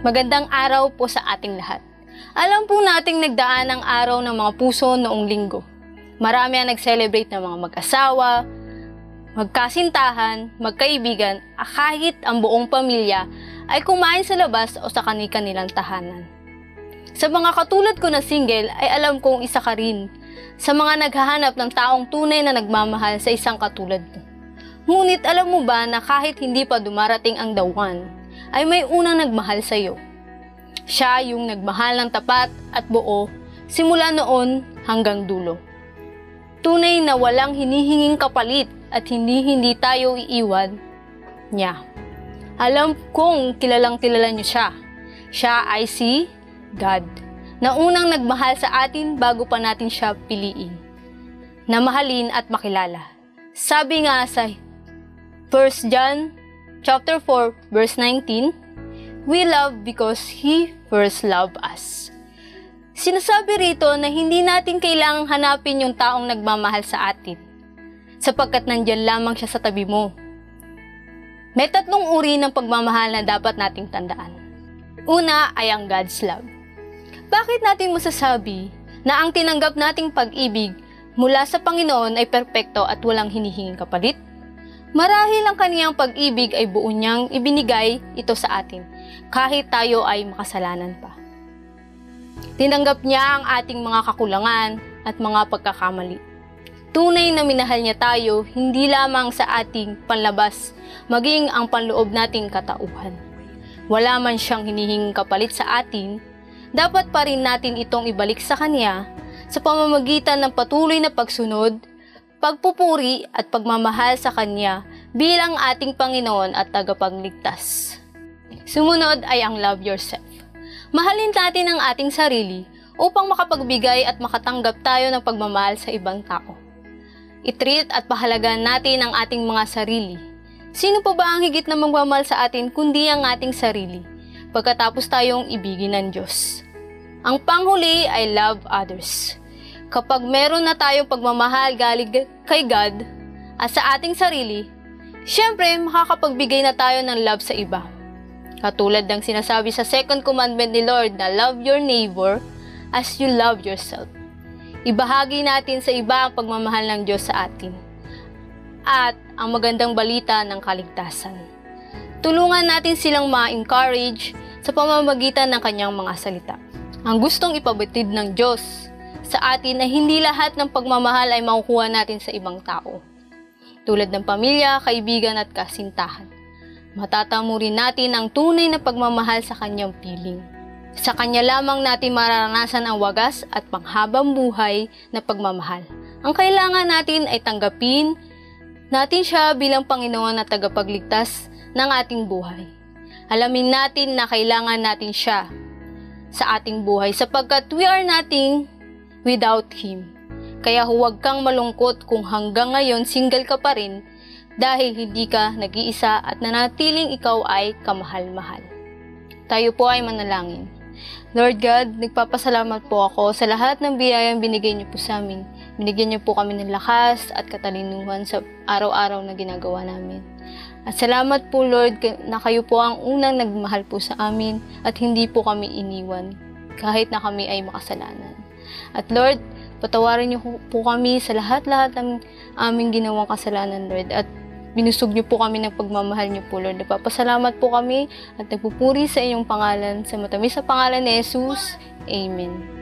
Magandang araw po sa ating lahat. Alam po nating nagdaan ang araw ng mga puso noong linggo. Marami ang nag-celebrate ng mga mag-asawa, magkasintahan, magkaibigan, ah, kahit ang buong pamilya ay kumain sa labas o sa kani-kanilang tahanan. Sa mga katulad ko na single ay alam kong isa ka rin sa mga naghahanap ng taong tunay na nagmamahal sa isang katulad mo. Ngunit alam mo ba na kahit hindi pa dumarating ang one, ay may unang nagmahal sa iyo. Siya yung nagmahal ng tapat at buo simula noon hanggang dulo. Tunay na walang hinihinging kapalit at hindi-hindi tayo iiwan niya. Alam kong kilalang kilala niyo siya. Siya ay si God, na unang nagmahal sa atin bago pa natin siya piliin. Na mahalin at makilala. Sabi nga sa 1 John chapter 4, verse 19, We love because He first loved us. Sinasabi rito na hindi natin kailangang hanapin yung taong nagmamahal sa atin, sapagkat nandyan lamang siya sa tabi mo. May tatlong uri ng pagmamahal na dapat nating tandaan. Una ay ang God's love. Bakit natin masasabi na ang tinanggap nating pag-ibig mula sa Panginoon ay perpekto at walang hinihinging kapalit? Marahil ang kaniyang pag-ibig ay buo niyang ibinigay ito sa atin, kahit tayo ay makasalanan pa. Tinanggap niya ang ating mga kakulangan at mga pagkakamali. Tunay na minahal niya tayo hindi lamang sa ating panlabas, maging ang panloob nating katauhan. Wala man siyang hinihinging kapalit sa atin, dapat pa rin natin itong ibalik sa Kanya sa pamamagitan ng patuloy na pagsunod pagpupuri at pagmamahal sa Kanya bilang ating Panginoon at tagapagligtas. Sumunod ay ang love yourself. Mahalin natin ang ating sarili upang makapagbigay at makatanggap tayo ng pagmamahal sa ibang tao. Itreat at pahalagan natin ang ating mga sarili. Sino pa ba ang higit na magmamahal sa atin kundi ang ating sarili pagkatapos tayong ibigin ng Diyos? Ang panghuli ay love others kapag meron na tayong pagmamahal galing kay God at sa ating sarili, syempre makakapagbigay na tayo ng love sa iba. Katulad ng sinasabi sa second commandment ni Lord na love your neighbor as you love yourself. Ibahagi natin sa iba ang pagmamahal ng Diyos sa atin at ang magandang balita ng kaligtasan. Tulungan natin silang ma-encourage sa pamamagitan ng kanyang mga salita. Ang gustong ipabatid ng Diyos sa atin na hindi lahat ng pagmamahal ay makukuha natin sa ibang tao. Tulad ng pamilya, kaibigan at kasintahan. Matatamo rin natin ang tunay na pagmamahal sa kanyang piling. Sa kanya lamang natin mararanasan ang wagas at panghabang buhay na pagmamahal. Ang kailangan natin ay tanggapin natin siya bilang Panginoon at tagapagligtas ng ating buhay. Alamin natin na kailangan natin siya sa ating buhay sapagkat we are nothing without Him. Kaya huwag kang malungkot kung hanggang ngayon single ka pa rin dahil hindi ka nag-iisa at nanatiling ikaw ay kamahal-mahal. Tayo po ay manalangin. Lord God, nagpapasalamat po ako sa lahat ng biyayang binigay niyo po sa amin. Binigyan niyo po kami ng lakas at katalinuhan sa araw-araw na ginagawa namin. At salamat po Lord na kayo po ang unang nagmahal po sa amin at hindi po kami iniwan kahit na kami ay makasalanan. At Lord, patawarin niyo po kami sa lahat-lahat ng aming ginawang kasalanan, Lord. At binusog niyo po kami ng pagmamahal niyo po, Lord. Nagpapasalamat po kami at nagpupuri sa inyong pangalan. Sa matamis sa pangalan ni Jesus. Amen.